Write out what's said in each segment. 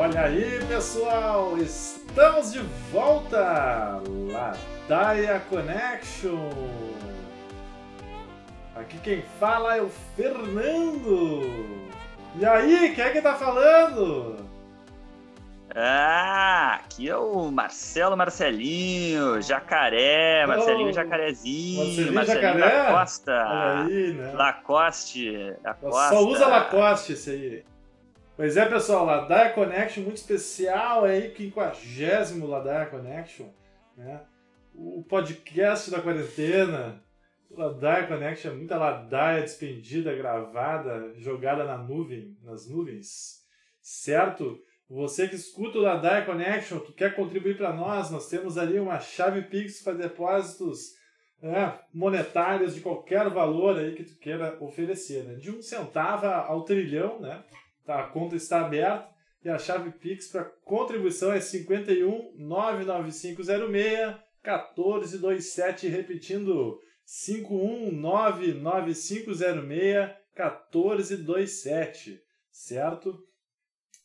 Olha aí, pessoal, estamos de volta! Ladaia Connection! Aqui quem fala é o Fernando! E aí, quem é que tá falando? Ah, aqui é o Marcelo Marcelinho, Jacaré, Marcelinho oh, Jacarezinho, Marcelinho, Marcelinho Jacaré? da Costa, Olha aí, né? Lacoste. Só usa Lacoste esse aí. Pois é, pessoal, Ladaia Connection muito especial aí, 50 Ladaia Connection, né? O podcast da quarentena, Ladaia Connection, muita ladaia despendida, gravada, jogada na nuvem, nas nuvens, certo? Você que escuta o Ladaia Connection, tu quer contribuir para nós, nós temos ali uma chave Pix para depósitos né, monetários de qualquer valor aí que tu queira oferecer, né? De um centavo ao trilhão, né? Tá, a conta está aberta e a chave Pix para contribuição é 51 99506 1427, repetindo 51 99506 1427, certo?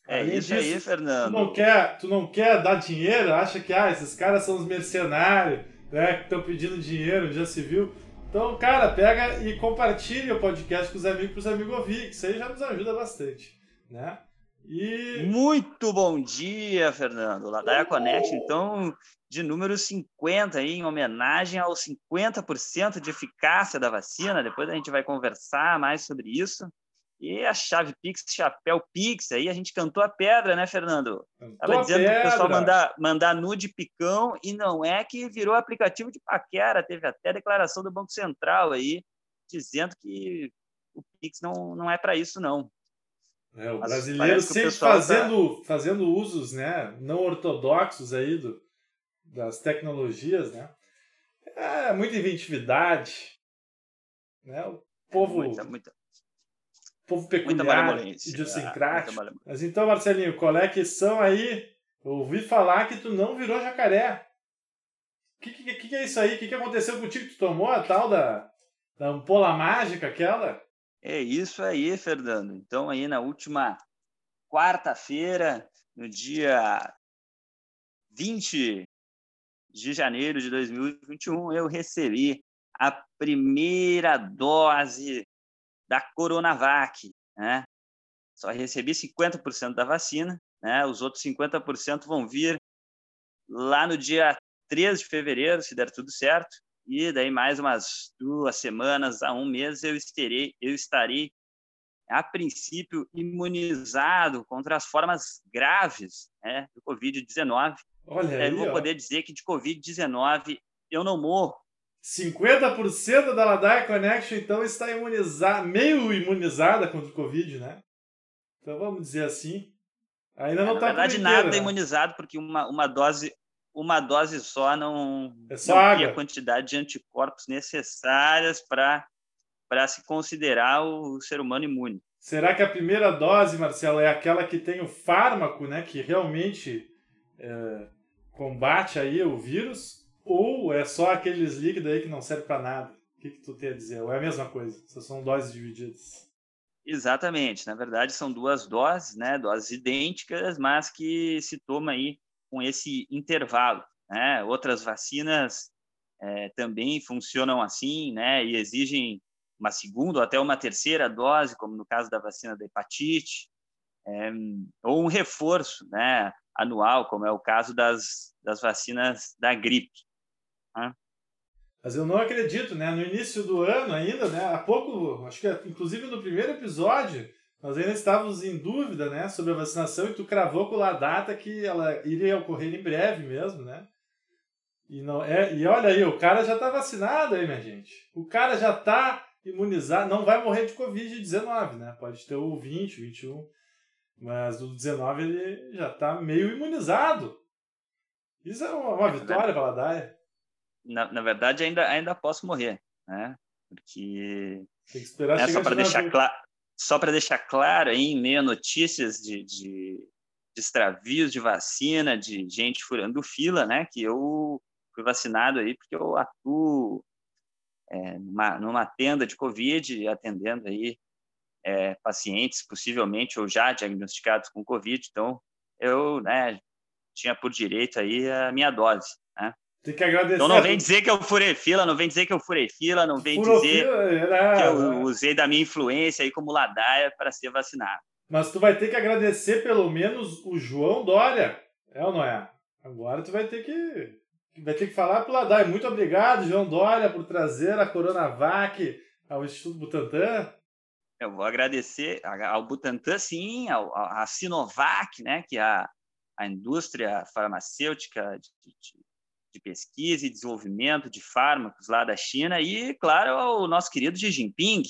É Além isso aí, disso, Fernando. Tu não, quer, tu não quer dar dinheiro, acha que ah, esses caras são os mercenários, né, que estão pedindo dinheiro, já se viu. Então, cara, pega e compartilha o podcast com os amigos, para os amigos ouvir, que isso aí já nos ajuda bastante, né? E... Muito bom dia, Fernando. Ladaia Connect, então, de número 50 aí, em homenagem aos 50% de eficácia da vacina. Depois a gente vai conversar mais sobre isso. E a chave Pix, chapéu Pix, aí a gente cantou a pedra, né, Fernando? Cantou Tava a dizendo para o pessoal mandar, mandar nude picão, e não é que virou aplicativo de paquera, teve até declaração do Banco Central aí, dizendo que o Pix não, não é para isso, não. É, o Mas brasileiro que o sempre pessoal tá- fazendo, fazendo usos né, não ortodoxos aí do, das tecnologias, né? É muita inventividade, né? O povo, É Muita, muita, povo peculiar, malemolência. idiosincrático. Malemolência. Mas então, Marcelinho, qual é que são aí? Eu ouvi falar que tu não virou jacaré. O que, que, que, que é isso aí? O que, que aconteceu contigo? Tu tomou a tal da, da ampola mágica aquela? É isso aí, Fernando. Então, aí na última quarta-feira, no dia 20 de janeiro de 2021, eu recebi a primeira dose da Coronavac, né? Só recebi 50% da vacina, né? Os outros 50% vão vir lá no dia 13 de fevereiro, se der tudo certo. E daí mais umas duas semanas a um mês eu estarei, eu estarei a princípio imunizado contra as formas graves né, do Covid-19. Olha Eu aí, vou ó. poder dizer que de Covid-19 eu não morro. 50% da Ladaia Connection, então, está imunizada, meio imunizada contra o Covid, né? Então vamos dizer assim. Ainda não Na está verdade, nada imunizado, porque uma, uma dose uma dose só não, É só não a quantidade de anticorpos necessárias para para se considerar o ser humano imune. Será que a primeira dose, Marcelo, é aquela que tem o fármaco, né? Que realmente é, combate aí o vírus? Ou é só aqueles líquidos aí que não serve para nada? O que, que tu tem a dizer? Ou é a mesma coisa? Só são doses divididas. Exatamente. Na verdade, são duas doses, né? Doses idênticas, mas que se toma aí com esse intervalo. Né? Outras vacinas eh, também funcionam assim, né? E exigem uma segunda ou até uma terceira dose, como no caso da vacina da hepatite, eh, ou um reforço, né? Anual, como é o caso das, das vacinas da gripe. né? Mas eu não acredito, né? No início do ano ainda, né? Há pouco, acho que inclusive no primeiro episódio, nós ainda estávamos em dúvida, né? Sobre a vacinação e tu cravou com a data que ela iria ocorrer em breve mesmo, né? E, não, é, e olha aí, o cara já está vacinado aí, minha gente. O cara já está imunizado, não vai morrer de Covid-19, né? Pode ter o 20, 21, mas do 19 ele já está meio imunizado. Isso é uma, uma vitória para a. Na, na verdade, ainda, ainda posso morrer, né? Porque Tem que esperar É, só para de deixar, navio. Só para deixar claro, aí, em meio a notícias de, de, de extravios de vacina, de gente furando fila, né? Que eu fui vacinado aí porque eu atuo é, numa, numa tenda de Covid, atendendo aí é, pacientes possivelmente ou já diagnosticados com Covid. Então, eu né, tinha por direito aí a minha dose. Né? Tem que agradecer. Então não vem dizer que eu furei fila, não vem dizer que eu furei fila, não vem dizer fila, que eu usei da minha influência aí como ladaia para ser vacinado. Mas tu vai ter que agradecer pelo menos o João Dória, é ou não é? Agora tu vai ter que vai ter que falar pro Ladaia. Muito obrigado, João Dória, por trazer a Coronavac ao Instituto Butantan. Eu vou agradecer ao Butantan, sim, ao, à Sinovac, né, que é a, a indústria farmacêutica de, de, de, pesquisa e desenvolvimento de fármacos lá da China, e, claro, ao nosso querido Xi Jinping,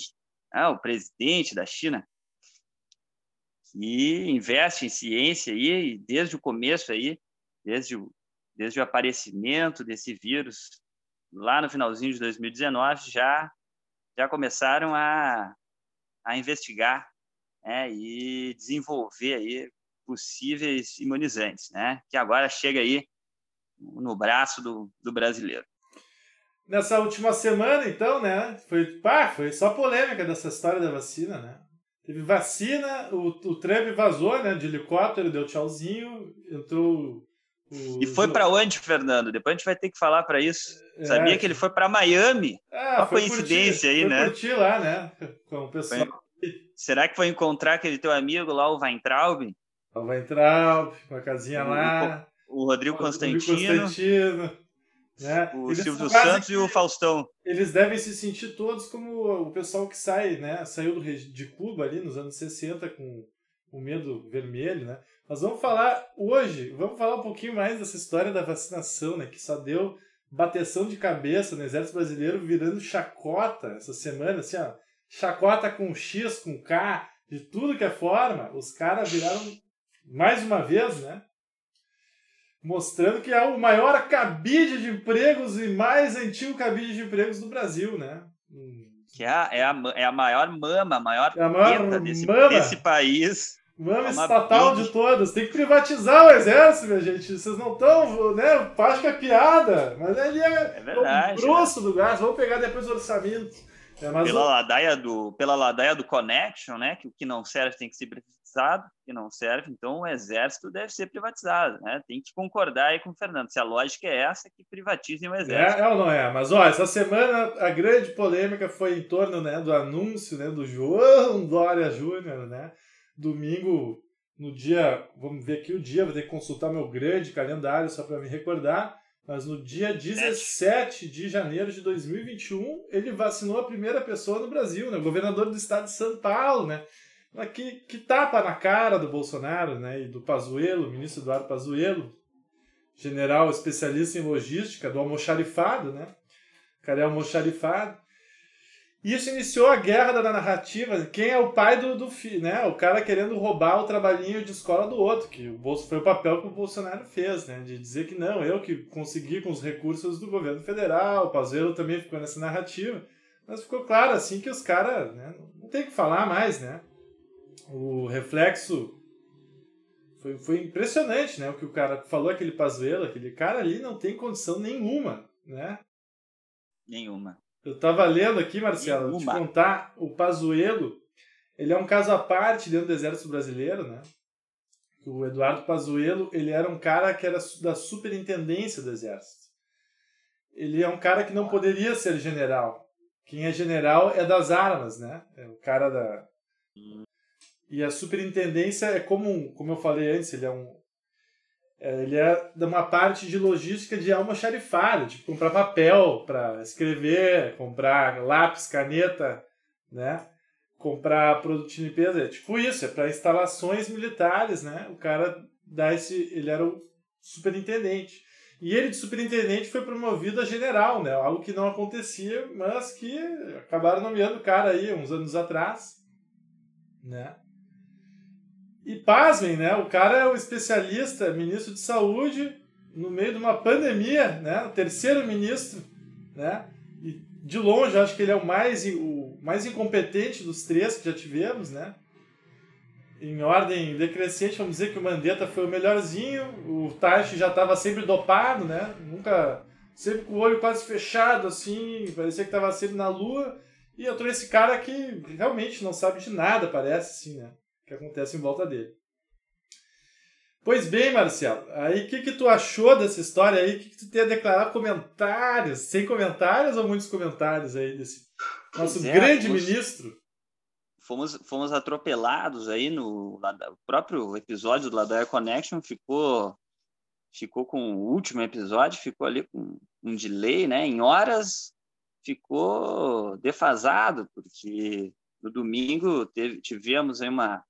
né, o presidente da China, que investe em ciência aí, desde o começo aí, desde o, desde o aparecimento desse vírus, lá no finalzinho de 2019, já, já começaram a, a investigar né, e desenvolver aí possíveis imunizantes, né, que agora chega aí no braço do, do brasileiro. Nessa última semana, então, né, foi, pá, foi só polêmica dessa história da vacina, né? Teve vacina, o, o Trump vazou, né, de helicóptero, deu tchauzinho, entrou o... E foi para onde, Fernando? Depois a gente vai ter que falar para isso. É, Sabia que ele foi para Miami? É, Uma coincidência aí, foi né? Curtir lá, né? Com o pessoal. Foi... Será que foi encontrar aquele teu amigo lá, o Weintraub? O Weintraub, com a casinha o, lá. O Rodrigo Constantino. Rodrigo Constantino. Né? O eles Silvio Santos e o Faustão. Eles devem se sentir todos como o pessoal que sai, né? Saiu de Cuba ali nos anos 60 com o medo vermelho, né? Nós vamos falar hoje, vamos falar um pouquinho mais dessa história da vacinação, né? Que só deu bateção de cabeça no exército brasileiro virando chacota essa semana, assim, ó. Chacota com X, com K, de tudo que é forma. Os caras viraram mais uma vez, né? Mostrando que é o maior cabide de empregos e mais antigo cabide de empregos do Brasil, né? Que é a, é a, é a maior mama, a maior, é a maior desse, desse país Mama estatal de todas. Tem que privatizar o exército, minha gente. Vocês não estão, né? Acho que é piada. Mas ele é, é verdade, o grosso do gás. Vamos pegar depois o orçamento. É, pela, o... ladaia do, pela ladaia do Connection, né? Que o que não serve tem que ser privatizado, que não serve, então o exército deve ser privatizado, né? Tem que concordar aí com o Fernando. Se a lógica é essa, que privatizem o exército. É, é ou não é? Mas olha, essa semana a grande polêmica foi em torno né, do anúncio né, do João Dória Júnior, né? domingo, no dia, vamos ver aqui o dia, vou ter que consultar meu grande calendário só para me recordar, mas no dia 17 de janeiro de 2021, ele vacinou a primeira pessoa no Brasil, né? O governador do estado de São Paulo, né? Que, que tapa na cara do Bolsonaro, né? E do Pazuello, ministro Eduardo Pazuello, general especialista em logística do almoxarifado, né? O cara é almoxarifado. Isso iniciou a guerra da narrativa. Quem é o pai do, do filho, né? O cara querendo roubar o trabalhinho de escola do outro, que o Bolso foi o papel que o Bolsonaro fez, né? De dizer que não, eu que consegui com os recursos do governo federal, o Pazuello também ficou nessa narrativa. Mas ficou claro assim que os caras, né? Não tem que falar mais, né? O reflexo foi, foi impressionante, né? O que o cara falou, aquele Pazuello, aquele cara ali não tem condição nenhuma, né? Nenhuma. Eu tava lendo aqui, Marcelo, vou te contar, o Pazuello, ele é um caso à parte dentro do exército brasileiro, né? O Eduardo Pazuello, ele era um cara que era da superintendência do exército. Ele é um cara que não poderia ser general. Quem é general é das armas, né? É o cara da... E a superintendência é como, como eu falei antes, ele é um, é, ele é de uma parte de logística de almoxarifado, tipo comprar papel para escrever, comprar lápis, caneta, né? Comprar produto de limpeza, é tipo isso, é para instalações militares, né? O cara dá esse, ele era o superintendente. E ele de superintendente foi promovido a general, né? Algo que não acontecia, mas que acabaram nomeando o cara aí uns anos atrás, né? E pasmem, né? O cara é o especialista, ministro de saúde, no meio de uma pandemia, né? O terceiro ministro, né? E de longe, acho que ele é o mais, o mais incompetente dos três que já tivemos, né? Em ordem decrescente, vamos dizer que o Mandetta foi o melhorzinho, o Taishi já estava sempre dopado, né? Nunca. Sempre com o olho quase fechado, assim, parecia que estava sempre na lua. E eu trouxe esse cara que realmente não sabe de nada, parece, assim, né? Que acontece em volta dele. Pois bem, Marcelo, aí o que, que tu achou dessa história aí? O que, que tu tem a declarar? Comentários? Sem comentários ou muitos comentários aí desse nosso é, grande fomos, ministro? Fomos, fomos atropelados aí no o próprio episódio do Ladaia Connection, ficou ficou com o último episódio, ficou ali com um delay, né? Em horas ficou defasado, porque no domingo teve, tivemos aí uma,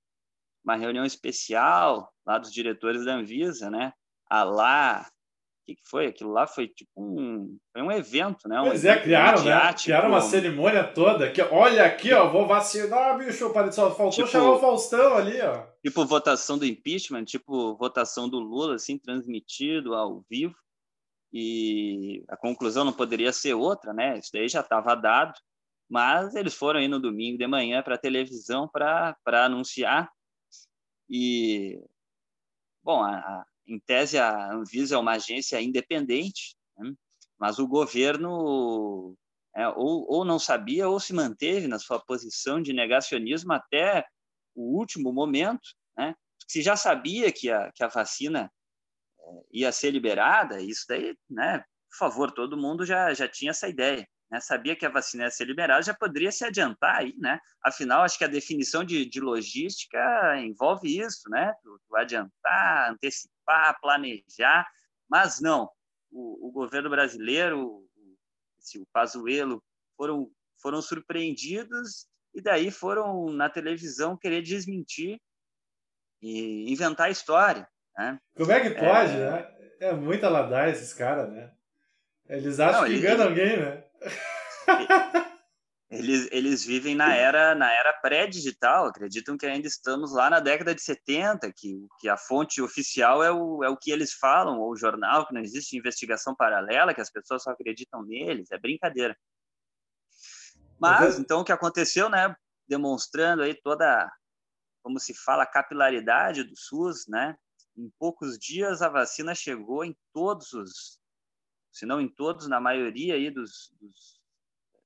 uma reunião especial lá dos diretores da Anvisa, né? A lá, o que, que foi? Aquilo lá foi tipo um, foi um evento, né? Um pois é, criaram, né? Criaram uma cerimônia toda. Que, olha aqui, ó, vou vacinar, bicho, só faltou tipo, chamar o Faustão ali, ó. Tipo votação do impeachment, tipo votação do Lula, assim, transmitido ao vivo. E a conclusão não poderia ser outra, né? Isso daí já estava dado. Mas eles foram aí no domingo de manhã para a televisão para anunciar. E Bom, a, a, em tese, a Anvisa é uma agência independente, né? mas o governo é, ou, ou não sabia ou se manteve na sua posição de negacionismo até o último momento, né? se já sabia que a, que a vacina é, ia ser liberada, isso daí, né? por favor, todo mundo já, já tinha essa ideia né, sabia que a vacina ia ser liberada, já poderia se adiantar aí, né? Afinal, acho que a definição de, de logística envolve isso, né? Tu, tu adiantar, antecipar, planejar, mas não. O, o governo brasileiro, o, o Pazuello, foram, foram surpreendidos e daí foram na televisão querer desmentir e inventar a história. Né? Como é que pode, é... né? É muita ladaia esses caras, né? Eles acham não, que enganam alguém, né? Eles, eles vivem na era na era pré-digital, acreditam que ainda estamos lá na década de 70, que, que a fonte oficial é o, é o que eles falam, ou o jornal, que não existe investigação paralela, que as pessoas só acreditam neles, é brincadeira. Mas, então, o que aconteceu, né, demonstrando aí toda, como se fala, a capilaridade do SUS, né, em poucos dias a vacina chegou em todos os, se não em todos, na maioria aí dos, dos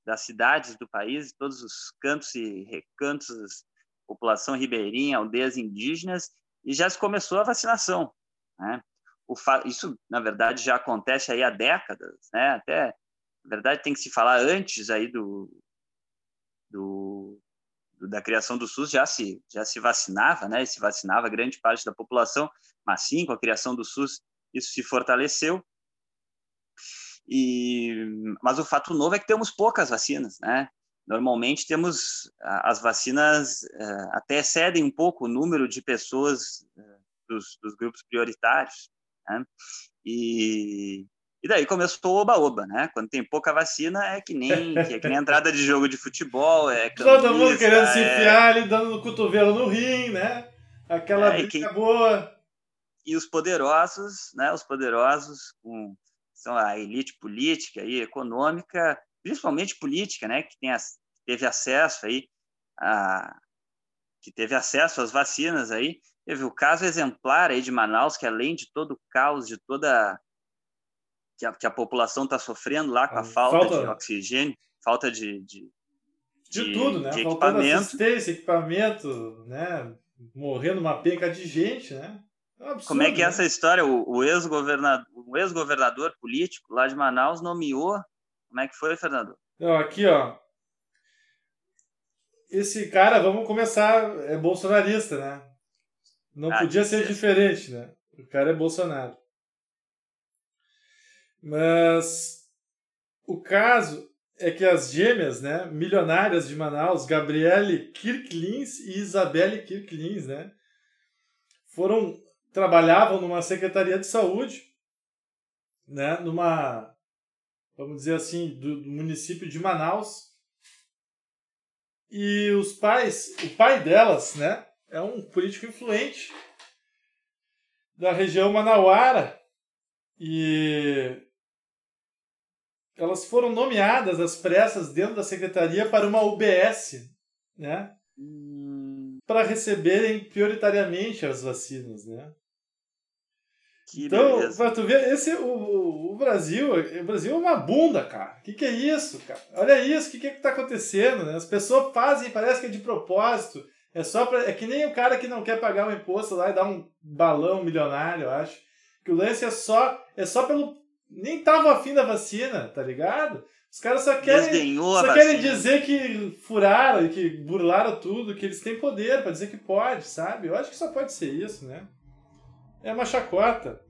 das cidades do país, todos os cantos e recantos, população ribeirinha, aldeias indígenas, e já se começou a vacinação. Né? Isso, na verdade, já acontece aí há décadas, né? até, na verdade, tem que se falar antes aí do, do, da criação do SUS, já se, já se vacinava, né? E se vacinava grande parte da população, mas sim, com a criação do SUS, isso se fortaleceu. E, mas o fato novo é que temos poucas vacinas, né? Normalmente temos as vacinas uh, até excedem um pouco o número de pessoas uh, dos, dos, grupos prioritários, né? E, e daí começou o oba-oba, né? Quando tem pouca vacina é que nem, que é que nem entrada de jogo de futebol, é Todo mundo querendo é... se enfiar ali, dando no cotovelo no rim, né? Aquela é, quem... boa. E os poderosos, né? Os poderosos com são a elite política e econômica, principalmente política, né, que tem, teve acesso aí a que teve acesso às vacinas aí, teve o caso exemplar aí de Manaus, que além de todo o caos, de toda que a, que a população está sofrendo lá com a, falta, falta, de oxigênio, falta de, de, de, de tudo, né? De equipamento. assistência, equipamento, né? Morrendo uma penca de gente, né? É absurdo, Como é que é né? essa história? O, o ex-governador ex político lá de Manaus nomeou. Como é que foi, Fernando? Não, aqui, ó. Esse cara, vamos começar, é bolsonarista, né? Não ah, podia ser diferente, né? O cara é Bolsonaro. Mas o caso é que as gêmeas, né, milionárias de Manaus, Gabriele Kirklins e Isabelle Kirklins, né, foram trabalhavam numa secretaria de saúde, né, numa, vamos dizer assim, do, do município de Manaus. E os pais, o pai delas, né, é um político influente da região manauara e elas foram nomeadas às pressas dentro da secretaria para uma UBS, né? Hum. Para receberem prioritariamente as vacinas, né? Que então, beleza. pra tu ver, esse, o, o Brasil, o Brasil é uma bunda, cara. O que, que é isso, cara? Olha isso, o que, que, é que tá acontecendo, né? As pessoas fazem, parece que é de propósito. É só pra, é que nem o cara que não quer pagar o imposto lá e dar um balão milionário, eu acho. Que o lance é só é só pelo nem tava afim da vacina, tá ligado? Os caras só querem só querem dizer que furaram e que burlaram tudo, que eles têm poder para dizer que pode, sabe? Eu acho que só pode ser isso, né? É uma chacota.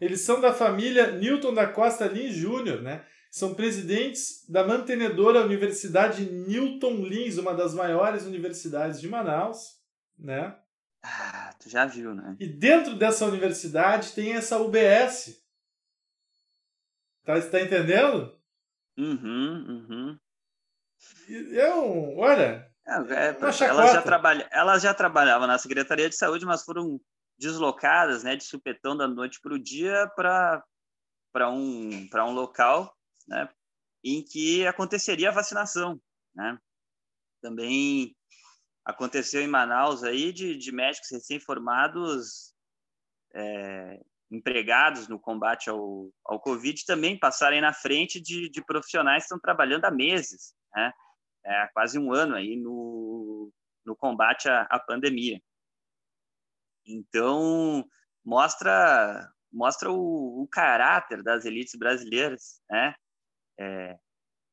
Eles são da família Newton da Costa Lins Júnior, né? São presidentes da mantenedora Universidade Newton Lins, uma das maiores universidades de Manaus, né? Ah, tu já viu, né? E dentro dessa universidade tem essa UBS. Tá, tá entendendo? Uhum, uhum. É um, olha, é, é, elas, já trabalha, elas já trabalhavam na Secretaria de Saúde, mas foram deslocadas, né, de supetão da noite para o dia para um um local, né, em que aconteceria a vacinação, né? Também aconteceu em Manaus aí de, de médicos recém-formados é, empregados no combate ao, ao Covid também passarem na frente de, de profissionais que estão trabalhando há meses, né? É, há quase um ano aí no, no combate à, à pandemia. Então, mostra mostra o, o caráter das elites brasileiras, né? É,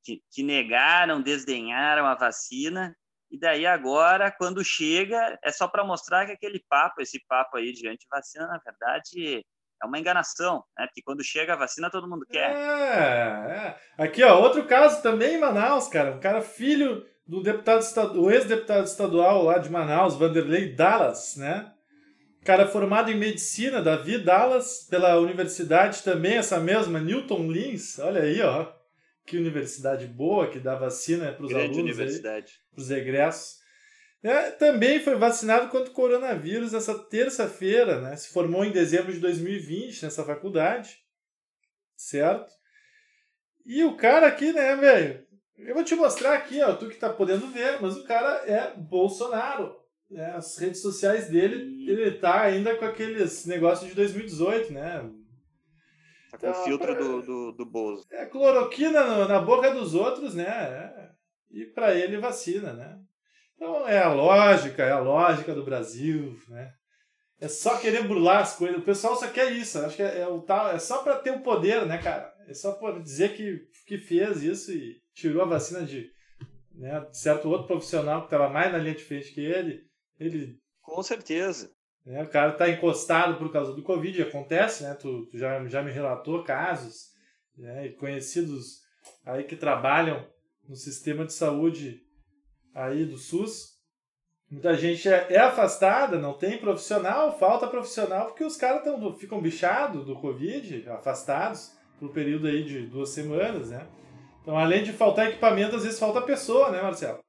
que, que, negaram, desdenharam a vacina, e daí agora, quando chega, é só para mostrar que aquele papo, esse papo aí de antivacina, na verdade, é uma enganação, né? Porque quando chega a vacina, todo mundo quer. É, é. Aqui, ó, outro caso também em Manaus, cara. Um cara filho do deputado do ex-deputado estadual lá de Manaus, Vanderlei Dallas, né? Cara formado em medicina, Davi Dallas, pela universidade também, essa mesma, Newton Lins. Olha aí, ó. Que universidade boa que dá vacina para os alunos. universidade. Para os egressos. É, também foi vacinado contra o coronavírus nessa terça-feira, né? Se formou em dezembro de 2020 nessa faculdade. Certo? E o cara aqui, né, velho? Eu vou te mostrar aqui, ó, tu que tá podendo ver, mas o cara é Bolsonaro né, as redes sociais dele, ele tá ainda com aqueles negócios de 2018, né? Tá com então, o filtro pra... do, do, do Bozo. É cloroquina no, na boca dos outros, né? É. E para ele vacina, né? Então é a lógica, é a lógica do Brasil, né? É só querer burlar as coisas. O pessoal só quer isso. Acho que é, é o tal, é só para ter o poder, né, cara? É só para dizer que, que fez isso e tirou a vacina de, né, de certo outro profissional que estava mais na linha de frente que ele ele. Com certeza. Né, o cara está encostado por causa do Covid, acontece, né? Tu, tu já, já me relatou casos, né? conhecidos aí que trabalham no sistema de saúde aí do SUS. Muita gente é, é afastada, não tem profissional, falta profissional, porque os caras tão, ficam bichados do Covid, afastados, por um período aí de duas semanas, né? Então, além de faltar equipamento, às vezes falta pessoa, né, Marcelo?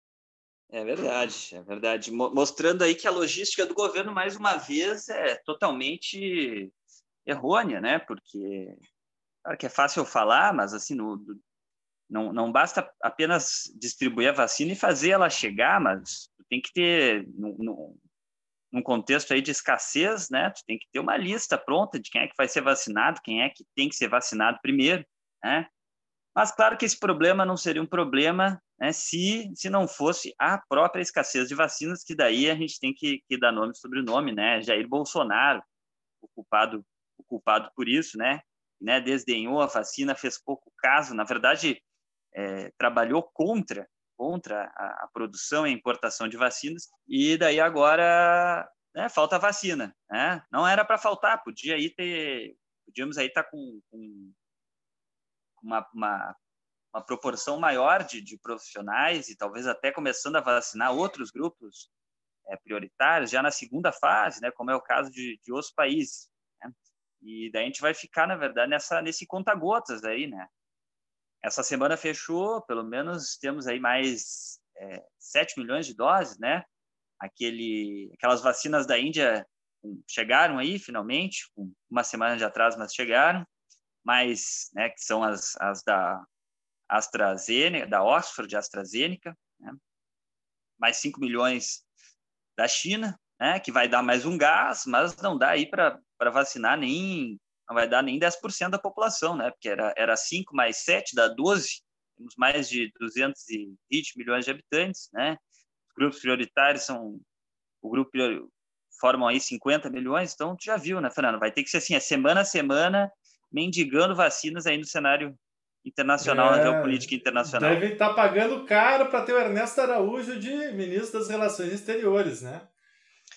É verdade, é verdade. Mostrando aí que a logística do governo, mais uma vez, é totalmente errônea, né? Porque, claro que é fácil falar, mas assim, no, não, não basta apenas distribuir a vacina e fazer ela chegar, mas tem que ter, num contexto aí de escassez, né? Tu tem que ter uma lista pronta de quem é que vai ser vacinado, quem é que tem que ser vacinado primeiro, né? Mas claro que esse problema não seria um problema né, se, se não fosse a própria escassez de vacinas, que daí a gente tem que, que dar nome sobre o nome, né? Jair Bolsonaro, o culpado, o culpado por isso, né? né? Desdenhou a vacina, fez pouco caso, na verdade, é, trabalhou contra contra a, a, produção e a importação de vacinas, e daí agora né, falta vacina. Né? Não era para faltar, podia aí ter, podíamos aí estar tá com, com uma, uma uma proporção maior de, de profissionais e talvez até começando a vacinar outros grupos é, prioritários já na segunda fase, né, como é o caso de, de outros países. Né? E daí a gente vai ficar, na verdade, nessa, nesse conta-gotas aí, né? Essa semana fechou, pelo menos temos aí mais é, 7 milhões de doses, né? Aquele, aquelas vacinas da Índia chegaram aí, finalmente, uma semana de atraso, mas chegaram. Mas, né, que são as, as da AstraZeneca, da Oxford AstraZeneca, né? mais 5 milhões da China, né? que vai dar mais um gás, mas não dá aí para vacinar nem, não vai dar nem 10% da população, né? porque era, era 5 mais 7, dá 12, temos mais de 220 milhões de habitantes, né? Os grupos prioritários são o grupo formam aí 50 milhões, então tu já viu, né, Fernando? Vai ter que ser assim, é semana a semana, mendigando vacinas aí no cenário internacional, é, na geopolítica internacional. Devem estar tá pagando caro para ter o Ernesto Araújo de ministro das Relações Exteriores, né?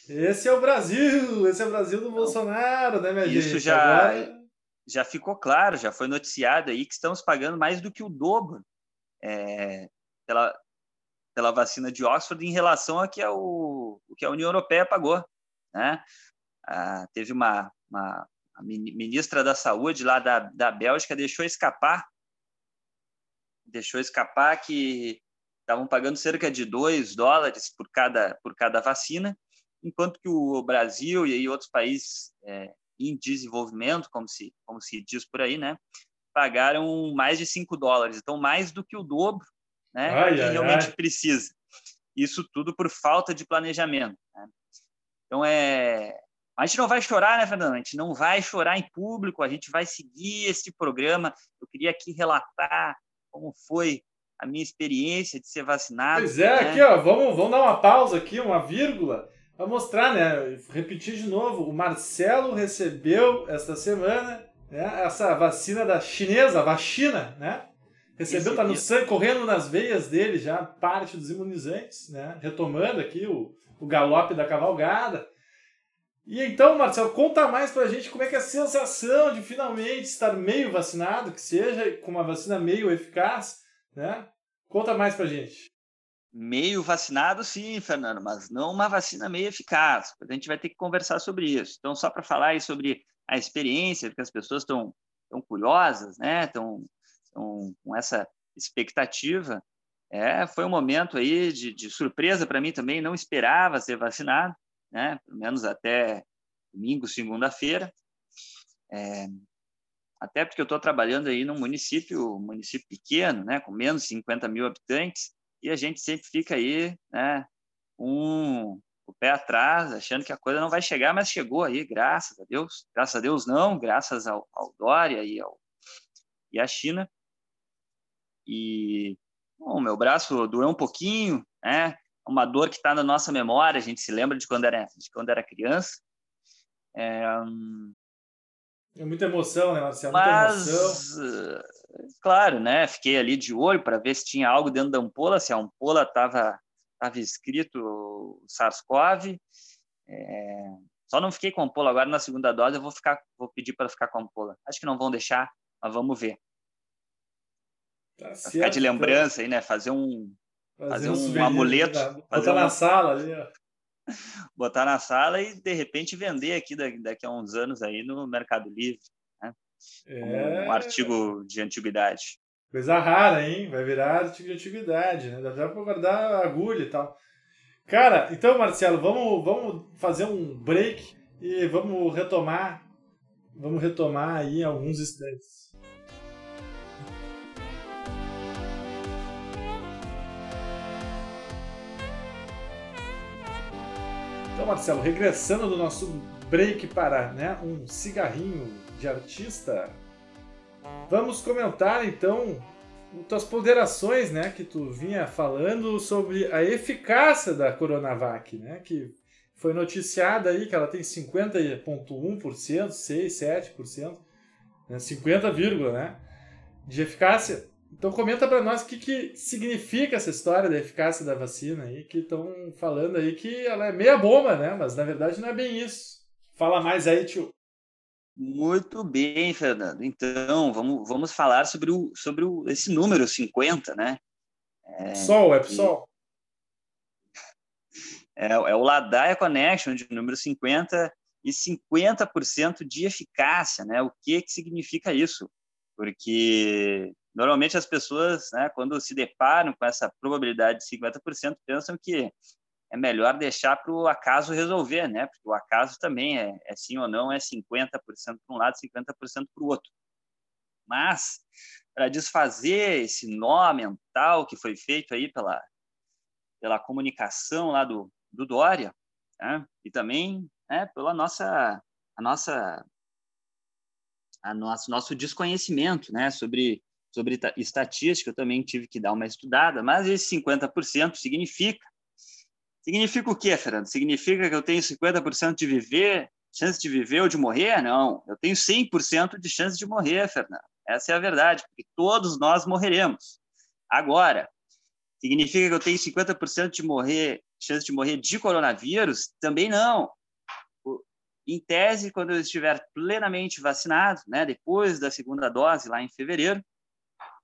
Esse é o Brasil, esse é o Brasil do Bolsonaro, né, minha Isso gente? Isso já, Agora... já ficou claro, já foi noticiado aí que estamos pagando mais do que o dobro é, pela, pela vacina de Oxford em relação ao que a, o, o que a União Europeia pagou. Né? Ah, teve uma, uma ministra da Saúde lá da, da Bélgica deixou escapar deixou escapar que estavam pagando cerca de 2 dólares por cada, por cada vacina, enquanto que o Brasil e outros países é, em desenvolvimento, como se, como se diz por aí, né, pagaram mais de 5 dólares, então mais do que o dobro né, ai, que ai, realmente ai. precisa. Isso tudo por falta de planejamento. Né? Então, é, a gente não vai chorar, né, Fernando? A gente não vai chorar em público, a gente vai seguir esse programa. Eu queria aqui relatar como foi a minha experiência de ser vacinado. Pois é, né? aqui, ó, vamos, vamos dar uma pausa aqui, uma vírgula, para mostrar, né? Repetir de novo, o Marcelo recebeu esta semana né, essa vacina da chinesa, a vacina, né? Recebeu, está no sangue, correndo nas veias dele já parte dos imunizantes, né? Retomando aqui o, o galope da cavalgada. E então, Marcelo, conta mais pra gente como é que é a sensação de finalmente estar meio vacinado, que seja com uma vacina meio eficaz, né? Conta mais pra gente. Meio vacinado, sim, Fernando, mas não uma vacina meio eficaz. A gente vai ter que conversar sobre isso. Então, só para falar aí sobre a experiência, porque as pessoas estão tão curiosas, né? Estão com essa expectativa. É, foi um momento aí de, de surpresa para mim também. Não esperava ser vacinado né? pelo menos até domingo, segunda-feira. É, até porque eu estou trabalhando aí num município, município pequeno, né, com menos de 50 mil habitantes, e a gente sempre fica aí, né, um, o pé atrás, achando que a coisa não vai chegar, mas chegou aí, graças a Deus. Graças a Deus não, graças ao, ao Dória e, ao, e à China. E o meu braço doeu um pouquinho, né? Uma dor que está na nossa memória, a gente se lembra de quando era, de quando era criança. É, é muita emoção, né, Marcelo? Mas, emoção. claro, né? Fiquei ali de olho para ver se tinha algo dentro da ampola, se a ampola estava tava escrito SARS-CoV. É, só não fiquei com a ampola agora na segunda dose, eu vou ficar, vou pedir para ficar com a ampola. Acho que não vão deixar, mas vamos ver. Tá certo, ficar de então. lembrança então. aí, né? Fazer um, fazer, um, um amuleto. Botar na sala ali, ó. Botar na sala e de repente vender aqui daqui a uns anos aí no Mercado Livre. Né? É... Um artigo de antiguidade. Coisa rara, hein? Vai virar artigo de antiguidade, né? Dá pra guardar agulha e tal. Cara, então, Marcelo, vamos, vamos fazer um break e vamos retomar. Vamos retomar aí alguns instantes. Então, Marcelo, regressando do nosso break para né, um cigarrinho de artista, vamos comentar então tuas ponderações, né, que tu vinha falando sobre a eficácia da Coronavac, né, que foi noticiada aí que ela tem 50,1%, 6, 7%, né, 50, né, de eficácia. Então comenta para nós o que, que significa essa história da eficácia da vacina aí, que estão falando aí que ela é meia bomba, né? Mas na verdade não é bem isso. Fala mais aí, tio. Muito bem, Fernando. Então, vamos, vamos falar sobre, o, sobre o, esse número 50, né? É, Sol, é PSOL. É, é o Ladaia Connection de número 50 e 50% de eficácia, né? O que, que significa isso? Porque Normalmente as pessoas, né, quando se deparam com essa probabilidade de 50%, pensam que é melhor deixar para o acaso resolver, né? Porque o acaso também é, é sim ou não, é 50% para um lado, 50% para o outro. Mas, para desfazer esse nó mental que foi feito aí pela, pela comunicação lá do, do Dória, né? e também né, pela nossa, a nossa, a nosso, nosso desconhecimento né, sobre sobre estatística, eu também tive que dar uma estudada, mas esse 50% significa Significa o quê, Fernando? Significa que eu tenho 50% de viver, chance de viver ou de morrer? Não, eu tenho 100% de chance de morrer, Fernando. Essa é a verdade, porque todos nós morreremos. Agora, significa que eu tenho 50% de morrer, chance de morrer de coronavírus? Também não. Em tese, quando eu estiver plenamente vacinado, né, depois da segunda dose, lá em fevereiro,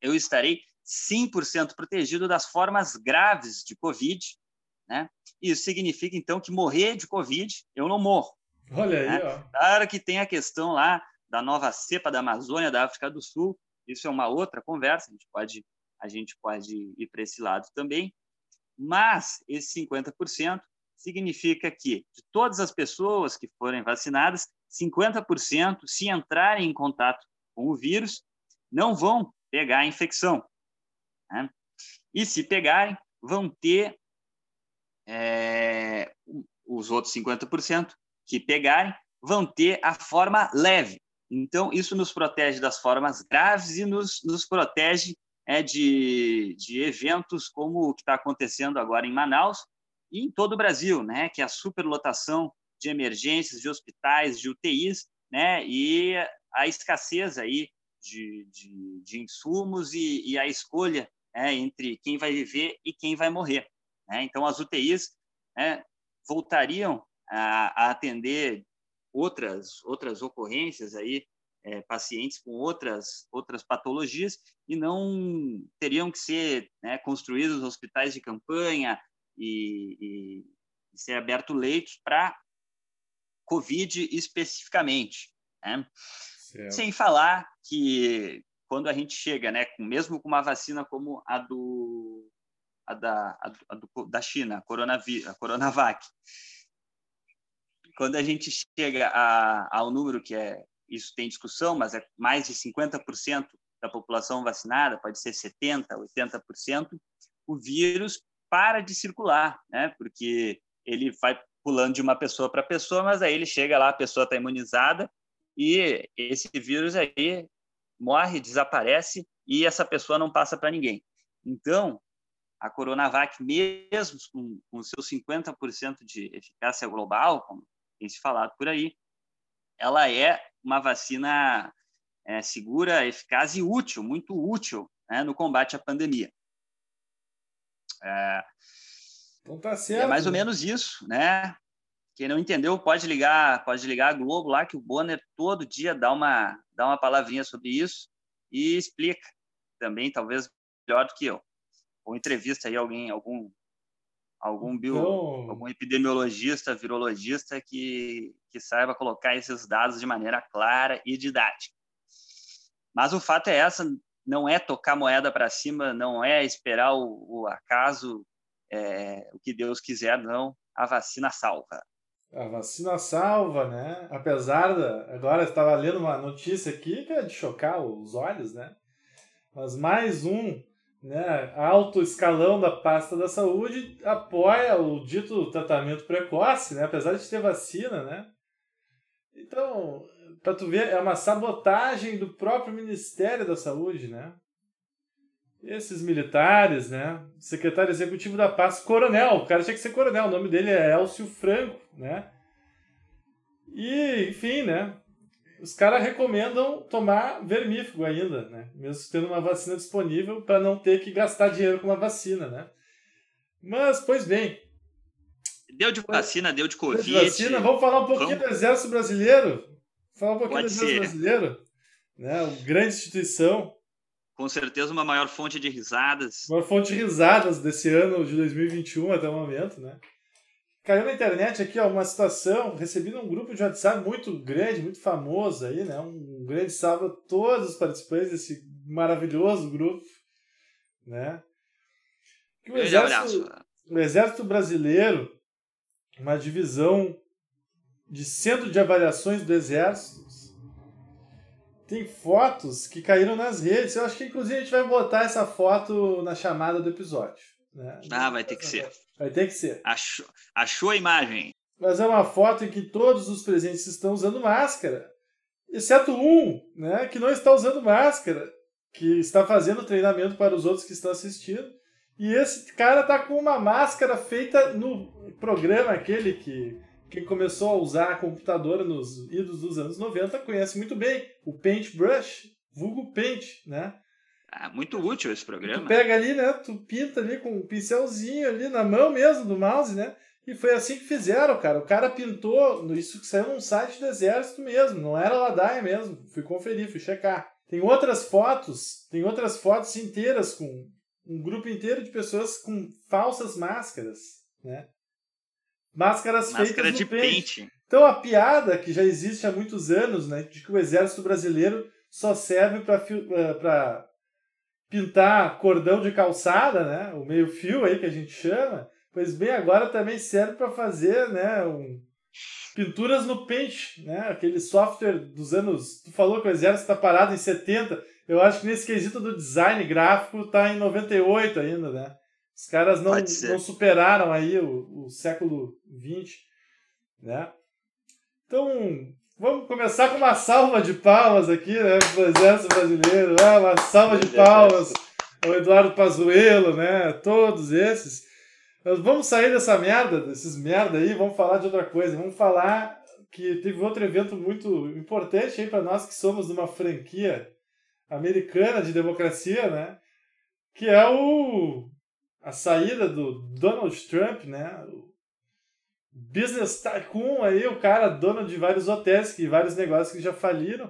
eu estarei 100% protegido das formas graves de Covid. Né? Isso significa, então, que morrer de Covid, eu não morro. Olha aí, né? ó. Claro que tem a questão lá da nova cepa da Amazônia, da África do Sul. Isso é uma outra conversa, a gente pode, a gente pode ir para esse lado também. Mas esse 50% significa que, de todas as pessoas que forem vacinadas, 50%, se entrarem em contato com o vírus, não vão pegar a infecção. Né? E se pegarem, vão ter é, os outros 50% que pegarem, vão ter a forma leve. Então, isso nos protege das formas graves e nos, nos protege é, de, de eventos como o que está acontecendo agora em Manaus e em todo o Brasil, né, que é a superlotação de emergências, de hospitais, de UTIs, né, e a escassez aí de, de, de insumos e, e, a escolha é, entre quem vai viver e quem vai morrer. Né? Então, as UTIs né, voltariam a, a, atender outras outras ocorrências aí é, pacientes com outras outras patologias e não teriam que ser né, construídos hospitais de campanha e, e, ser aberto leitos para COVID especificamente. Né? Sem falar que quando a gente chega, né, mesmo com uma vacina como a do a da, a, a do, da China, a, Coronavir, a Coronavac, quando a gente chega a, ao número que é isso tem discussão, mas é mais de 50% da população vacinada, pode ser 70, 80%, o vírus para de circular, né? Porque ele vai pulando de uma pessoa para pessoa, mas aí ele chega lá, a pessoa está imunizada e esse vírus aí morre, desaparece e essa pessoa não passa para ninguém. Então, a Coronavac, mesmo com, com seus 50% de eficácia global, como tem se falado por aí, ela é uma vacina é, segura, eficaz e útil, muito útil né, no combate à pandemia. É, então tá certo. É mais ou menos isso, né? Quem não entendeu pode ligar, pode ligar a Globo lá que o Bonner todo dia dá uma dá uma palavrinha sobre isso e explica também, talvez melhor do que eu. Ou entrevista aí alguém, algum algum bio, então... algum epidemiologista, virologista que que saiba colocar esses dados de maneira clara e didática. Mas o fato é essa, não é tocar moeda para cima, não é esperar o, o acaso, é, o que Deus quiser, não. A vacina salva. A vacina salva, né? Apesar da. Agora estava lendo uma notícia aqui que é de chocar os olhos, né? Mas mais um né, alto escalão da pasta da saúde apoia o dito tratamento precoce, né? Apesar de ter vacina, né? Então, para tu ver, é uma sabotagem do próprio Ministério da Saúde, né? Esses militares, né? Secretário executivo da pasta, coronel. O cara tinha que ser coronel. O nome dele é Elcio Franco, né? E, enfim, né? Os caras recomendam tomar vermífugo ainda, né? Mesmo tendo uma vacina disponível para não ter que gastar dinheiro com uma vacina, né? Mas, pois bem. Deu de vacina, deu de Covid. Deu de vacina. Vamos falar um pouquinho Vamos... do Exército Brasileiro? Falar um pouquinho Pode do Exército Brasileiro? Né? Uma grande instituição com certeza uma maior fonte de risadas. Uma fonte de risadas desse ano de 2021 até o momento, né? Caiu na internet aqui ó, uma situação, recebi num grupo de WhatsApp muito grande, muito famoso aí, né? Um grande salve a todos os participantes desse maravilhoso grupo, né? Que o, exército, o exército brasileiro, uma divisão de centro de avaliações do exército, tem fotos que caíram nas redes. Eu acho que inclusive a gente vai botar essa foto na chamada do episódio. Né? Ah, vai ter que ser. Vai ter que ser. Achou, achou a imagem. Mas é uma foto em que todos os presentes estão usando máscara, exceto um, né, que não está usando máscara, que está fazendo treinamento para os outros que estão assistindo. E esse cara tá com uma máscara feita no programa aquele que quem começou a usar computador nos idos dos anos 90 conhece muito bem, o Paintbrush, vulgo Paint, né? Ah, muito útil esse programa. Tu pega ali, né? Tu pinta ali com um pincelzinho ali na mão mesmo do mouse, né? E foi assim que fizeram, cara. O cara pintou, isso que saiu num site do exército mesmo, não era ladaia mesmo. Fui conferir, fui checar. Tem outras fotos, tem outras fotos inteiras com um grupo inteiro de pessoas com falsas máscaras, né? Máscaras Máscara feitas de pente. pente. Então a piada que já existe há muitos anos, né, de que o exército brasileiro só serve para pintar cordão de calçada, né, o meio fio aí que a gente chama, pois bem agora também serve para fazer, né, um, pinturas no Paint, né, aquele software dos anos. Tu falou que o exército está parado em 70. Eu acho que nesse quesito do design gráfico está em 98 ainda, né? Os caras não, não superaram aí o, o século XX, né? Então, vamos começar com uma salva de palmas aqui, né, pro Exército Brasileiro. Ah, uma salva de palmas ao Eduardo Pazuello, né? Todos esses. Nós vamos sair dessa merda, desses merda aí, vamos falar de outra coisa. Vamos falar que teve outro evento muito importante aí para nós que somos de uma franquia americana de democracia, né? Que é o a saída do Donald Trump, né? O business tycoon aí, o cara dono de vários hotéis, que vários negócios que já faliram.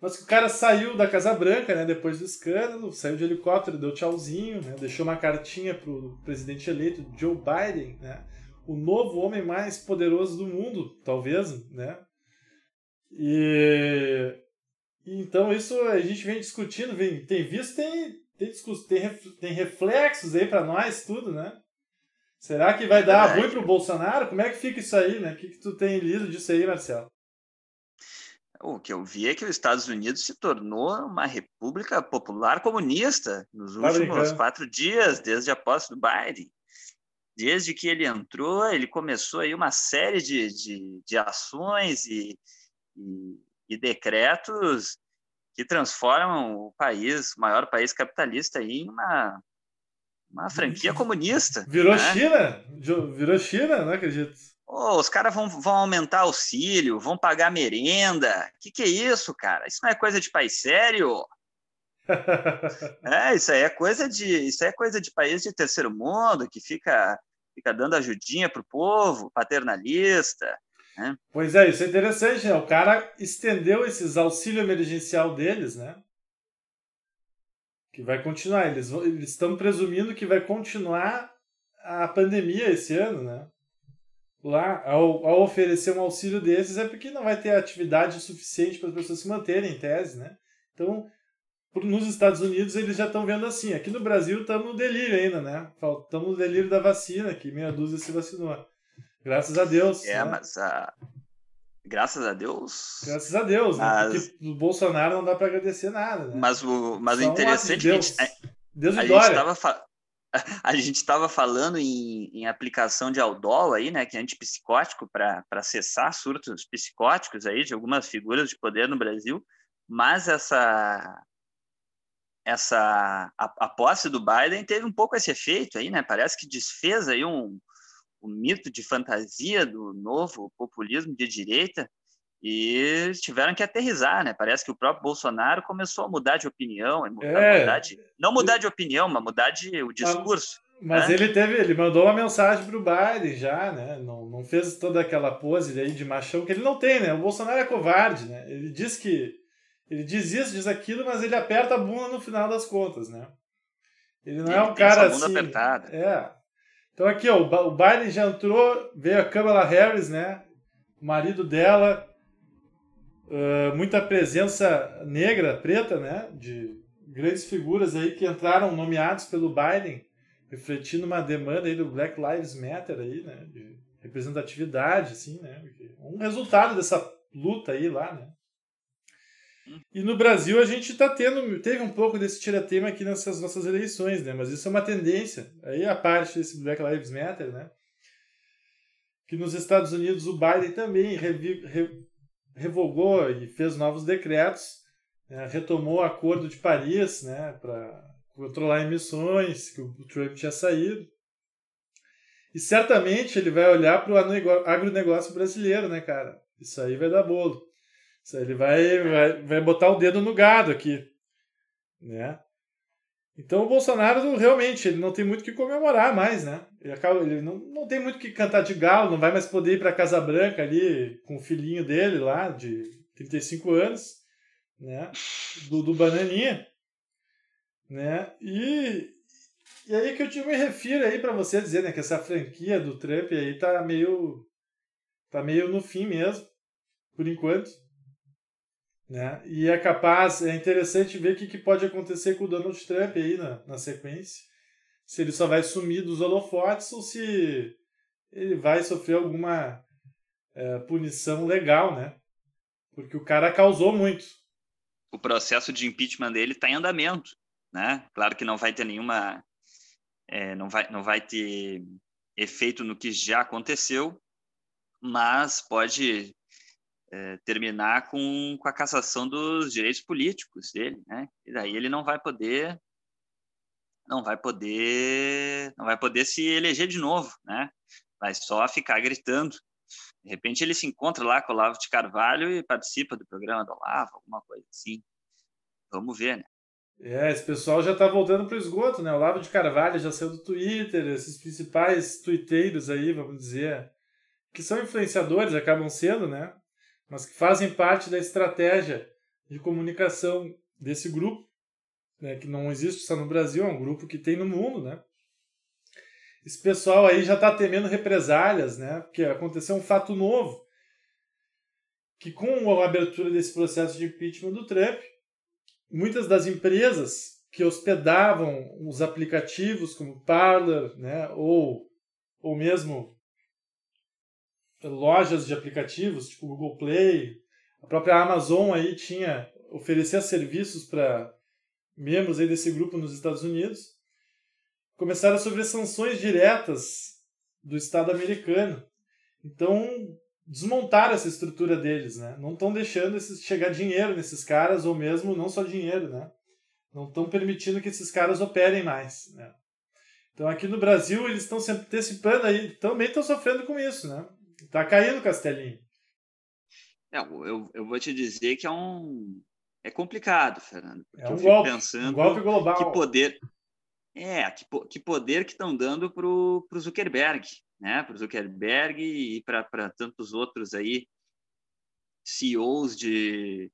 Mas que o cara saiu da Casa Branca, né, depois do escândalo, saiu de helicóptero, deu tchauzinho, né, deixou uma cartinha pro presidente eleito Joe Biden, né, o novo homem mais poderoso do mundo, talvez, né? E, e então isso a gente vem discutindo, vem, tem visto, tem tem, tem, ref- tem reflexos aí pra nós, tudo, né? Será que vai dar Verdade. ruim pro Bolsonaro? Como é que fica isso aí, né? O que, que tu tem lido disso aí, Marcelo? O que eu vi é que os Estados Unidos se tornou uma república popular comunista nos Tá últimos quatro dias, desde a posse do Biden. Desde que ele entrou, ele começou aí uma série de, de, de ações e, e, e decretos que transformam o país, o maior país capitalista, aí, em uma, uma franquia comunista. Virou né? China? Virou China? Não acredito. Ô, os caras vão, vão aumentar auxílio, vão pagar merenda. Que que é isso, cara? Isso não é coisa de país sério. É, isso aí é coisa de, isso é coisa de país de terceiro mundo que fica, fica dando ajudinha pro povo, paternalista. Pois é, isso é interessante, né? O cara estendeu esses auxílio emergencial deles, né? Que vai continuar. Eles, estão presumindo que vai continuar a pandemia esse ano, né? Lá, ao, ao oferecer um auxílio desses, é porque não vai ter atividade suficiente para as pessoas se manterem, em tese, né? Então, nos Estados Unidos, eles já estão vendo assim. Aqui no Brasil, estamos no delírio ainda, né? Estamos no delírio da vacina, que meia dúzia se vacinou. Graças a Deus. É, né? mas a, graças a Deus. Graças a Deus, né? Porque o Bolsonaro não dá para agradecer nada, né? Mas o, mas um interessante é que a Deus. gente, Deus a gente estava fa... a gente estava falando em, em aplicação de Aldol aí, né, que é antipsicótico para cessar surtos psicóticos aí de algumas figuras de poder no Brasil, mas essa essa a, a posse do Biden teve um pouco esse efeito aí, né? Parece que desfez aí um, um mito de fantasia do novo populismo de direita e tiveram que aterrizar, né? Parece que o próprio Bolsonaro começou a mudar de opinião, mudar, É. mudar de, não mudar de opinião, mas mudar de o discurso. Mas né? ele teve, ele mandou uma mensagem pro Biden já, né? Não, não fez toda aquela pose aí de machão que ele não tem, né? O Bolsonaro é covarde, né? Ele diz que ele diz isso, diz aquilo, mas ele aperta a bunda no final das contas, né? Ele não é Ele um tem essa cara bunda assim. apertada. É. Então aqui, ó, o Biden já entrou, veio a Kamala Harris, né? O marido dela, ah, muita presença negra, preta, né? De grandes figuras aí que entraram nomeados pelo Biden, refletindo uma demanda aí do Black Lives Matter aí, né? De representatividade, assim, né? Um resultado dessa luta aí lá, né? E no Brasil a gente tá tendo, teve um pouco desse tiratema aqui nessas nossas eleições, né? Mas isso é uma tendência. Aí a parte desse Black Lives Matter, né? Que nos Estados Unidos o Biden também revi, re, revogou e fez novos decretos, né? retomou o Acordo de Paris, né? Para controlar emissões, que o Trump tinha saído. E certamente ele vai olhar para o agronegócio brasileiro, né, cara? Isso aí vai dar bolo. Ele vai, vai, vai botar o dedo no gado aqui, né? Então o Bolsonaro realmente ele não tem muito o que comemorar mais, né? Ele, acaba, ele não, não tem muito o que cantar de galo, não vai mais poder ir para a Casa Branca ali com o filhinho dele lá, de 35 anos, né? Do, do Bananinha, né? E, e aí que eu me refiro aí para você dizer, né, que essa franquia do Trump aí tá meio tá meio no fim mesmo, por enquanto. Né? E é capaz, é interessante ver o que, que pode acontecer com o Donald Trump aí na, na sequência. Se ele só vai sumir dos holofotes ou se ele vai sofrer alguma é, punição legal, né? Porque o cara causou muito. O processo de impeachment dele está em andamento, né? Claro que não vai ter nenhuma, é, não vai, não vai ter efeito no que já aconteceu, mas pode é, terminar com, com a cassação dos direitos políticos dele, né? E daí ele não vai poder não vai poder não vai poder se eleger de novo, né? Vai só ficar gritando. De repente ele se encontra lá com o Olavo de Carvalho e participa do programa do Olavo, alguma coisa assim. Vamos ver, né? É, esse pessoal já está voltando para o esgoto, né? O Olavo de Carvalho já saiu do Twitter, esses principais twitteiros aí, vamos dizer, que são influenciadores, acabam sendo, né? Mas que fazem parte da estratégia de comunicação desse grupo, né, que não existe só no Brasil, é um grupo que tem no mundo, né? Esse pessoal aí já está temendo represálias, né? Porque aconteceu um fato novo, que com a abertura desse processo de impeachment do Trump, muitas das empresas que hospedavam os aplicativos como Parler, né, ou, ou mesmo lojas de aplicativos, tipo Google Play, a própria Amazon aí tinha oferecia serviços para membros aí desse grupo nos Estados Unidos, começaram a sofrer sanções diretas do Estado americano. Então, desmontaram essa estrutura deles, né? Não estão deixando chegar dinheiro nesses caras, ou mesmo não só dinheiro, né? Não estão permitindo que esses caras operem mais, né? Então, aqui no Brasil, eles estão se antecipando aí, também estão sofrendo com isso, né? Tá caindo Castelinho. É, eu, eu vou te dizer que é um. É complicado, Fernando. É um golpe, pensando um golpe global. Que poder. É, que, que poder que estão dando para o Zuckerberg, né? Para o Zuckerberg e para tantos outros aí, CEOs de,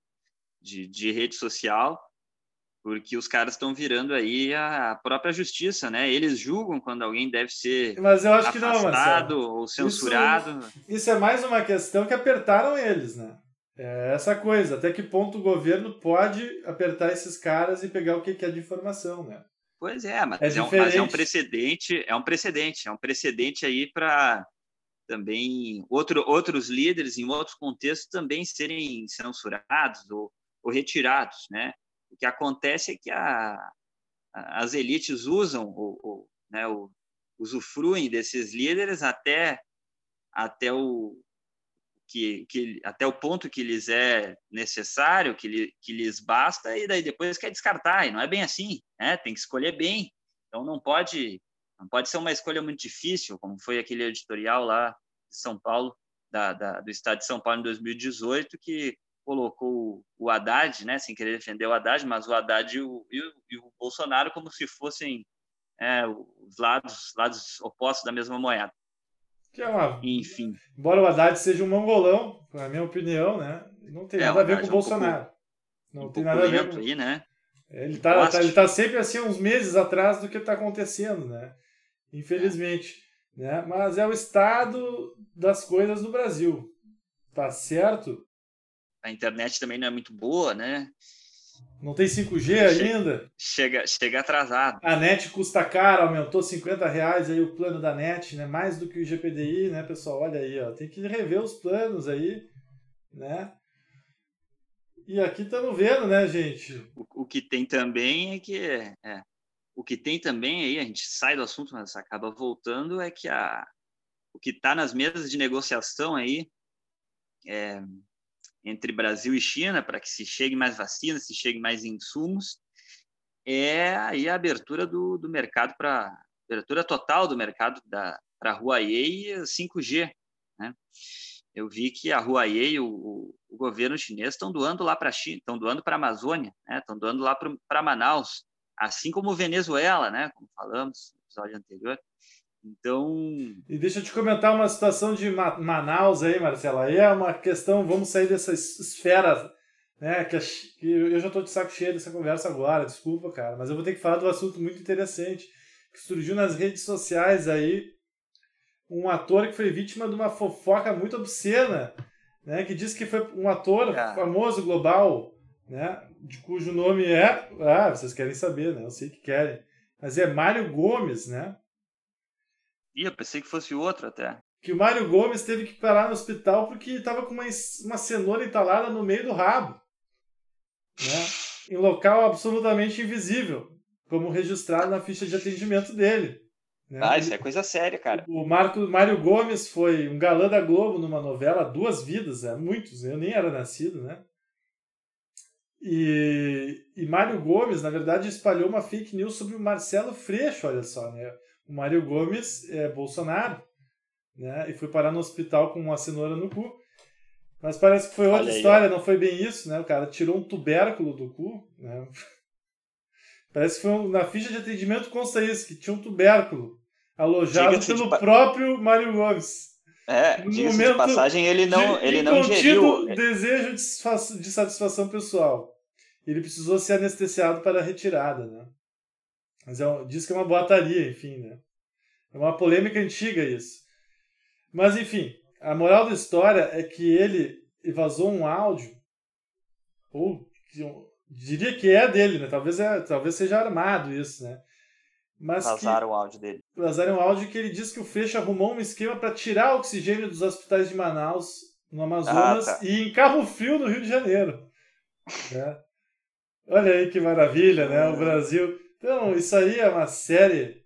de, de rede social, porque os caras estão virando aí a própria justiça, né? Eles julgam quando alguém deve ser Mas eu acho que não, Marcelo. ou censurado. Isso, isso, é mais uma questão que apertaram eles, né? É essa coisa, até que ponto o governo pode apertar esses caras e pegar o que é de informação, né? Pois é, mas é, é, um, mas é um precedente, é um precedente, é um precedente aí para também outro, outros líderes em outros contextos também serem censurados ou, ou retirados, né? O que acontece é que a, as elites usam, o, o, né, o, usufruem desses líderes até, até, o, que, que, até o ponto que lhes é necessário, que, que lhes basta, e daí depois quer descartar. E não é bem assim, né? tem que escolher bem. Então não pode, não pode ser uma escolha muito difícil, como foi aquele editorial lá de São Paulo, da, da, do Estado de São Paulo em 2018, que colocou o Haddad, né, sem querer defender o Haddad, mas o Haddad e o, e o, Bolsonaro como se fossem é, os lados, lados opostos da mesma moeda. Que é uma... Enfim. Embora o Haddad seja um mongolão, na minha opinião, né, não tem é, nada a ver com o Bolsonaro. Um não um tem nada a ver com... aí, né? Ele está tá, ele tá sempre assim uns meses atrás do que está acontecendo, né? Infelizmente. É. Né? Mas é o estado das coisas no Brasil. Tá certo? A internet também não é muito boa, né? Não tem 5G ainda? Chega, chega atrasado. A net custa caro, aumentou 50 reais aí o plano da net, né? Mais do que o GPDI, né, pessoal? Olha aí, ó. Tem que rever os planos aí, né? E aqui estamos vendo, né, gente? O, o, que tem também é que é, o que tem também aí, a gente sai do assunto, mas acaba voltando, é que a, o que está nas mesas de negociação aí é, entre Brasil e China para que se chegue mais vacinas, se chegue mais insumos, é aí a abertura do, do mercado para abertura total do mercado da, para Huawei 5G. Né? Eu vi que a Huawei, o, o governo chinês, estão doando lá para a China, estão doando para a Amazônia, estão né? doando lá para Manaus, assim como Venezuela, né? como falamos no episódio anterior. Então. E deixa eu te comentar uma situação de Manaus aí, Marcelo. Aí é uma questão, vamos sair dessa esfera, né? Que, que eu já estou de saco cheio dessa conversa agora, desculpa, cara, mas eu vou ter que falar de um assunto muito interessante que surgiu nas redes sociais aí. Um ator que foi vítima de uma fofoca muito obscena, né? Que diz que foi um ator ah. famoso global, né? De cujo nome é. Ah, vocês querem saber, né? Eu sei que querem. Mas é Mário Gomes, né? Ih, eu pensei que fosse outro até. Que o Mário Gomes teve que parar no hospital porque estava com uma, uma cenoura entalada no meio do rabo. Né? em local absolutamente invisível, como registrado na ficha de atendimento dele. Né? Ah, isso é coisa séria, cara. O Marco, Mário Gomes foi um galã da Globo numa novela Duas Vidas, é, muitos, eu nem era nascido, né? E, e Mário Gomes, na verdade, espalhou uma fake news sobre o Marcelo Freixo, olha só, né? O Mário Gomes é Bolsonaro, né? E foi parar no hospital com uma cenoura no cu. Mas parece que foi outra aí, história, ó. não foi bem isso, né? O cara tirou um tubérculo do cu, né? Parece que foi um, na ficha de atendimento consta isso, que tinha um tubérculo alojado pelo de... próprio Mário Gomes. É, no momento de passagem, ele não, de, ele não ingeriu. desejo de, de satisfação pessoal. Ele precisou ser anestesiado para a retirada, né? Mas é, diz que é uma boataria, enfim, né? É uma polêmica antiga isso. Mas, enfim, a moral da história é que ele vazou um áudio, ou diria que é dele, né? Talvez, é, talvez seja armado isso, né? Mas vazaram o áudio dele. Vazaram o áudio que ele diz que o Freixo arrumou um esquema para tirar oxigênio dos hospitais de Manaus, no Amazonas, ah, tá. e em Carro Frio, no Rio de Janeiro. né? Olha aí que maravilha, né? O Brasil então, isso aí é uma série.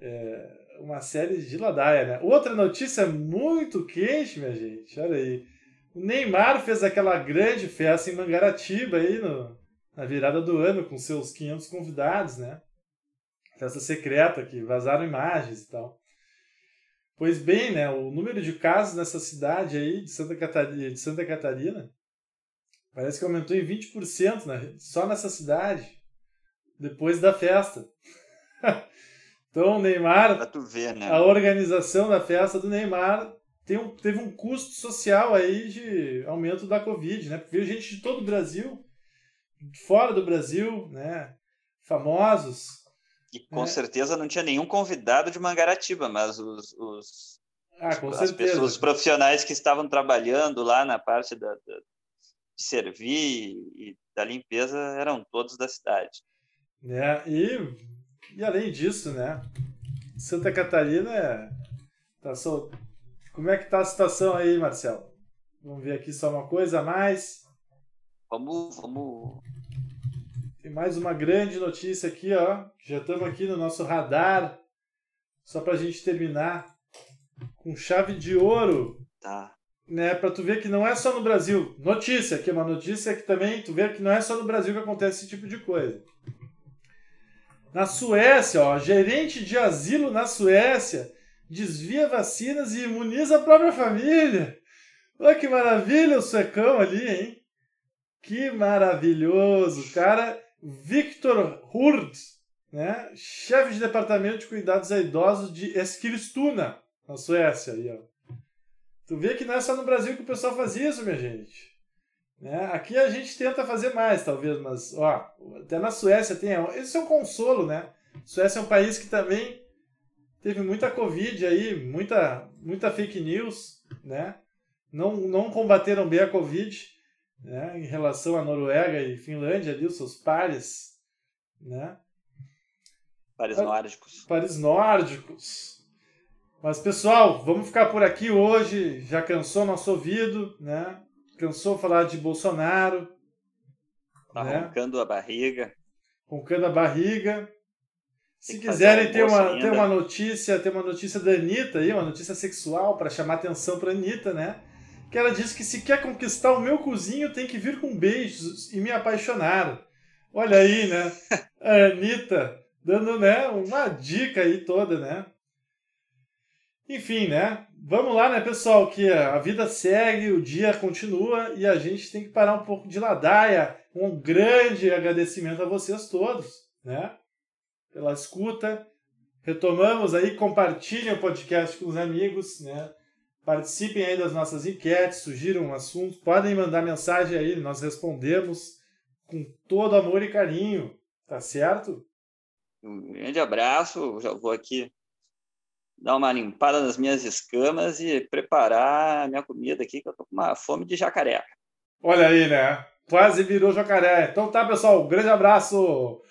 É, uma série de ladaia, né? Outra notícia muito quente, minha gente. Olha aí. O Neymar fez aquela grande festa em Mangaratiba aí no, na virada do ano com seus 500 convidados, né? Festa secreta que vazaram imagens e tal. Pois bem, né? O número de casos nessa cidade aí de Santa Catarina, de Santa Catarina parece que aumentou em 20% né? só nessa cidade depois da festa. então, o Neymar, ver, né? a organização da festa do Neymar tem um, teve um custo social aí de aumento da Covid, né? Porque veio gente de todo o Brasil, fora do Brasil, né? Famosos. E com né? certeza não tinha nenhum convidado de Mangaratiba, mas os, os ah, com as certeza. pessoas profissionais que estavam trabalhando lá na parte da, da, de servir e da limpeza eram todos da cidade. Né? E, e além disso, né? Santa Catarina é. Tá só... Como é que tá a situação aí, Marcelo? Vamos ver aqui só uma coisa a mais. Vamos, vamos. Tem mais uma grande notícia aqui, ó. Já estamos aqui no nosso radar. Só pra gente terminar com chave de ouro. Tá. Né, pra tu ver que não é só no Brasil. Notícia, aqui é uma notícia que também tu vê que não é só no Brasil que acontece esse tipo de coisa. Na Suécia, ó, gerente de asilo na Suécia desvia vacinas e imuniza a própria família. Olha que maravilha o suecão ali, hein? Que maravilhoso. Cara, Victor Hurd, né? chefe de departamento de cuidados a idosos de Eskilstuna, na Suécia. Aí, ó. Tu vê que não é só no Brasil que o pessoal faz isso, minha gente. Né? Aqui a gente tenta fazer mais, talvez, mas ó, até na Suécia tem. Esse é um consolo, né? Suécia é um país que também teve muita Covid aí, muita, muita fake news, né? Não, não combateram bem a Covid, né? Em relação à Noruega e Finlândia ali, os seus pares, né? Pares nórdicos. Pares nórdicos. Mas, pessoal, vamos ficar por aqui hoje. Já cansou nosso ouvido, né? Cansou falar de Bolsonaro. Tá né? roncando a barriga. Roncando a barriga. Se quiserem ter uma, ter uma notícia, ter uma notícia da Anitta aí, uma notícia sexual para chamar atenção para Anitta, né? Que ela diz que se quer conquistar o meu cozinho tem que vir com beijos e me apaixonar. Olha aí, né? A Anitta dando, né, uma dica aí toda, né? Enfim, né? Vamos lá, né, pessoal? Que a vida segue, o dia continua e a gente tem que parar um pouco de ladaia. Um grande agradecimento a vocês todos, né? Pela escuta. Retomamos aí, compartilhem o podcast com os amigos, né? Participem aí das nossas enquetes, sugiram assuntos, podem mandar mensagem aí, nós respondemos com todo amor e carinho, tá certo? Um grande abraço, já vou aqui dar uma limpada nas minhas escamas e preparar a minha comida aqui, que eu tô com uma fome de jacaré. Olha aí, né? Quase virou jacaré. Então tá, pessoal, um grande abraço!